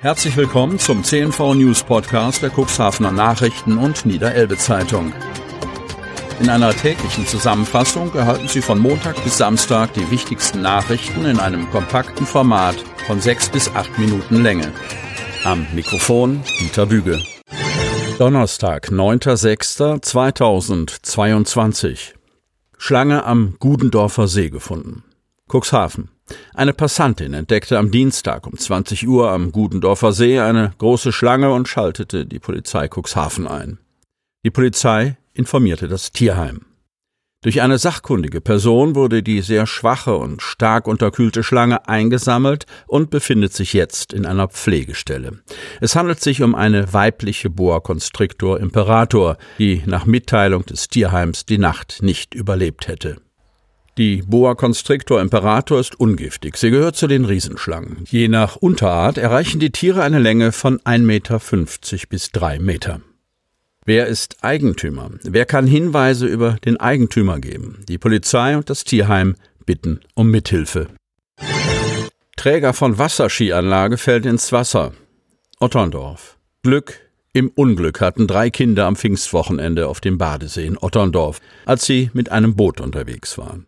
Herzlich willkommen zum CNV News Podcast der Cuxhavener Nachrichten und Niederelbe Zeitung. In einer täglichen Zusammenfassung erhalten Sie von Montag bis Samstag die wichtigsten Nachrichten in einem kompakten Format von sechs bis acht Minuten Länge. Am Mikrofon Dieter Büge. Donnerstag, 9.06.2022. Schlange am Gudendorfer See gefunden. Cuxhaven. Eine Passantin entdeckte am Dienstag um 20 Uhr am Gudendorfer See eine große Schlange und schaltete die Polizei Cuxhaven ein. Die Polizei informierte das Tierheim. Durch eine sachkundige Person wurde die sehr schwache und stark unterkühlte Schlange eingesammelt und befindet sich jetzt in einer Pflegestelle. Es handelt sich um eine weibliche Boa Constrictor Imperator, die nach Mitteilung des Tierheims die Nacht nicht überlebt hätte. Die Boa Constrictor Imperator ist ungiftig. Sie gehört zu den Riesenschlangen. Je nach Unterart erreichen die Tiere eine Länge von 1,50 Meter bis 3 Meter. Wer ist Eigentümer? Wer kann Hinweise über den Eigentümer geben? Die Polizei und das Tierheim bitten um Mithilfe. Träger von Wasserskianlage fällt ins Wasser. Otterndorf. Glück im Unglück hatten drei Kinder am Pfingstwochenende auf dem Badesee in Otterndorf, als sie mit einem Boot unterwegs waren.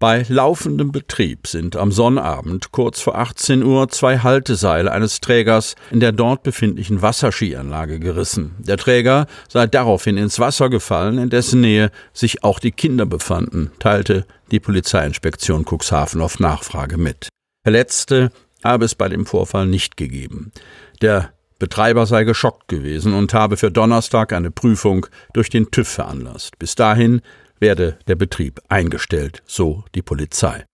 Bei laufendem Betrieb sind am Sonnabend kurz vor 18 Uhr zwei Halteseile eines Trägers in der dort befindlichen Wasserskianlage gerissen. Der Träger sei daraufhin ins Wasser gefallen, in dessen Nähe sich auch die Kinder befanden, teilte die Polizeiinspektion Cuxhaven auf Nachfrage mit. Verletzte habe es bei dem Vorfall nicht gegeben. Der Betreiber sei geschockt gewesen und habe für Donnerstag eine Prüfung durch den TÜV veranlasst. Bis dahin werde der Betrieb eingestellt, so die Polizei.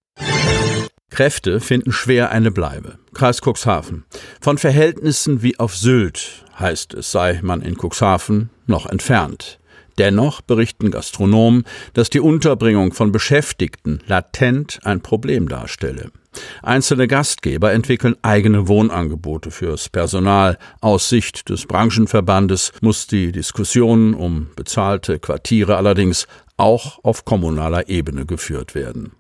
Kräfte finden schwer eine Bleibe. Kreis Cuxhaven. Von Verhältnissen wie auf Sylt heißt es, sei man in Cuxhaven noch entfernt. Dennoch berichten Gastronomen, dass die Unterbringung von Beschäftigten latent ein Problem darstelle. Einzelne Gastgeber entwickeln eigene Wohnangebote fürs Personal. Aus Sicht des Branchenverbandes muss die Diskussion um bezahlte Quartiere allerdings auch auf kommunaler Ebene geführt werden.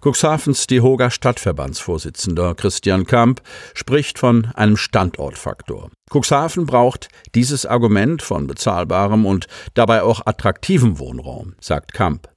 Cuxhavens Dehoga Stadtverbandsvorsitzender Christian Kamp spricht von einem Standortfaktor. Cuxhaven braucht dieses Argument von bezahlbarem und dabei auch attraktivem Wohnraum, sagt Kamp.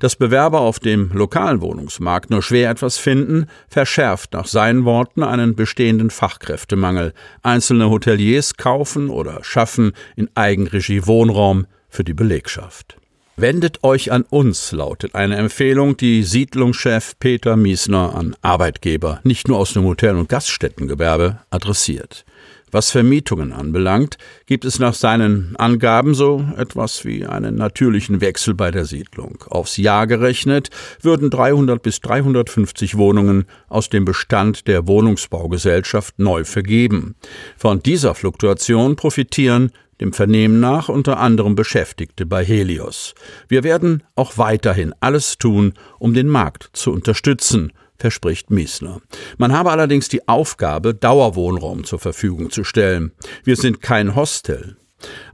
Dass Bewerber auf dem lokalen Wohnungsmarkt nur schwer etwas finden, verschärft nach seinen Worten einen bestehenden Fachkräftemangel. Einzelne Hoteliers kaufen oder schaffen in Eigenregie Wohnraum für die Belegschaft. Wendet euch an uns, lautet eine Empfehlung, die Siedlungschef Peter Miesner an Arbeitgeber, nicht nur aus dem Hotel- und Gaststättengewerbe, adressiert. Was Vermietungen anbelangt, gibt es nach seinen Angaben so etwas wie einen natürlichen Wechsel bei der Siedlung. Aufs Jahr gerechnet würden 300 bis 350 Wohnungen aus dem Bestand der Wohnungsbaugesellschaft neu vergeben. Von dieser Fluktuation profitieren dem Vernehmen nach unter anderem Beschäftigte bei Helios. Wir werden auch weiterhin alles tun, um den Markt zu unterstützen, verspricht Miesner. Man habe allerdings die Aufgabe, Dauerwohnraum zur Verfügung zu stellen. Wir sind kein Hostel.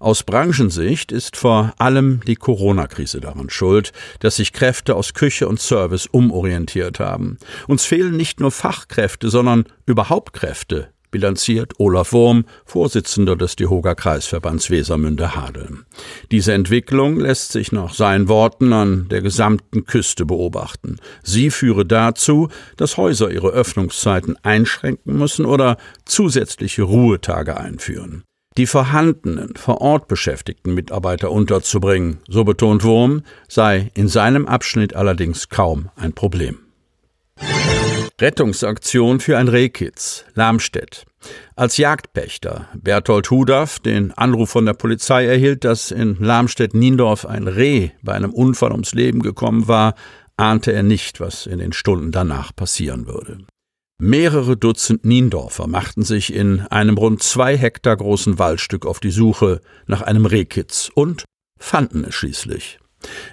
Aus Branchensicht ist vor allem die Corona-Krise daran schuld, dass sich Kräfte aus Küche und Service umorientiert haben. Uns fehlen nicht nur Fachkräfte, sondern überhaupt Kräfte bilanziert Olaf Wurm, Vorsitzender des Dehoga Kreisverbands Wesermünde-Hadeln. Diese Entwicklung lässt sich nach seinen Worten an der gesamten Küste beobachten. Sie führe dazu, dass Häuser ihre Öffnungszeiten einschränken müssen oder zusätzliche Ruhetage einführen. Die vorhandenen, vor Ort beschäftigten Mitarbeiter unterzubringen, so betont Wurm, sei in seinem Abschnitt allerdings kaum ein Problem. Rettungsaktion für ein Rehkitz, Lamstedt. Als Jagdpächter Berthold Hudaff den Anruf von der Polizei erhielt, dass in Lamstedt-Niendorf ein Reh bei einem Unfall ums Leben gekommen war, ahnte er nicht, was in den Stunden danach passieren würde. Mehrere Dutzend Niendorfer machten sich in einem rund zwei Hektar großen Waldstück auf die Suche nach einem Rehkitz und fanden es schließlich.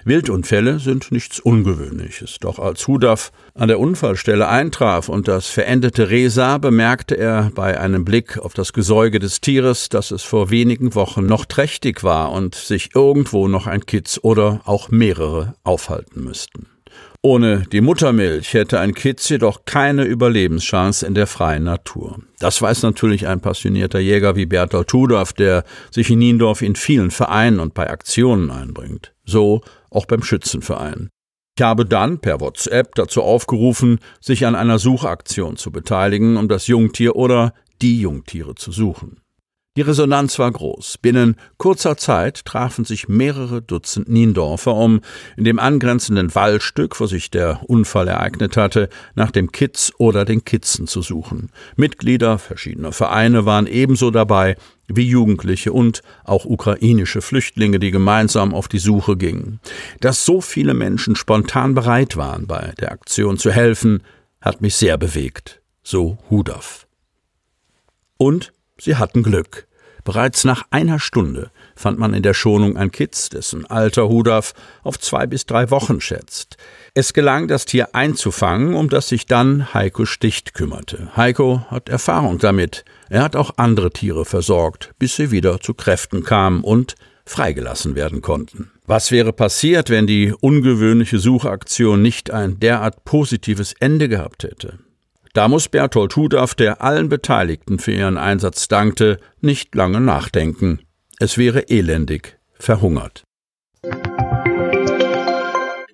Wildunfälle sind nichts Ungewöhnliches, doch als Hudaf an der Unfallstelle eintraf und das verendete Reh sah, bemerkte er bei einem Blick auf das Gesäuge des Tieres, dass es vor wenigen Wochen noch trächtig war und sich irgendwo noch ein Kitz oder auch mehrere aufhalten müssten. Ohne die Muttermilch hätte ein Kitz jedoch keine Überlebenschance in der freien Natur. Das weiß natürlich ein passionierter Jäger wie Bertolt Tudorf, der sich in Niendorf in vielen Vereinen und bei Aktionen einbringt. So auch beim Schützenverein. Ich habe dann per WhatsApp dazu aufgerufen, sich an einer Suchaktion zu beteiligen, um das Jungtier oder die Jungtiere zu suchen. Die Resonanz war groß. Binnen kurzer Zeit trafen sich mehrere Dutzend Niendorfer, um in dem angrenzenden Waldstück, wo sich der Unfall ereignet hatte, nach dem Kitz oder den Kitzen zu suchen. Mitglieder verschiedener Vereine waren ebenso dabei wie Jugendliche und auch ukrainische Flüchtlinge, die gemeinsam auf die Suche gingen. Dass so viele Menschen spontan bereit waren, bei der Aktion zu helfen, hat mich sehr bewegt. So Hudov. Und Sie hatten Glück. Bereits nach einer Stunde fand man in der Schonung ein Kitz, dessen Alter Hudaf auf zwei bis drei Wochen schätzt. Es gelang, das Tier einzufangen, um das sich dann Heiko Sticht kümmerte. Heiko hat Erfahrung damit. Er hat auch andere Tiere versorgt, bis sie wieder zu Kräften kamen und freigelassen werden konnten. Was wäre passiert, wenn die ungewöhnliche Suchaktion nicht ein derart positives Ende gehabt hätte? Da muss Berthold Hudaf, der allen Beteiligten für ihren Einsatz dankte, nicht lange nachdenken. Es wäre elendig verhungert.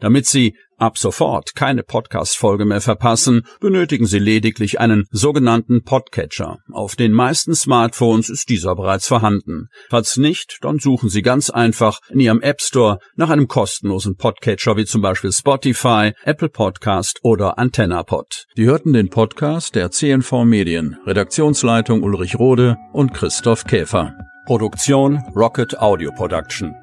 Damit Sie ab sofort keine Podcast-Folge mehr verpassen, benötigen Sie lediglich einen sogenannten Podcatcher. Auf den meisten Smartphones ist dieser bereits vorhanden. Falls nicht, dann suchen Sie ganz einfach in Ihrem App Store nach einem kostenlosen Podcatcher wie zum Beispiel Spotify, Apple Podcast oder AntennaPod. Die hörten den Podcast der CNV Medien, Redaktionsleitung Ulrich Rode und Christoph Käfer. Produktion Rocket Audio Production.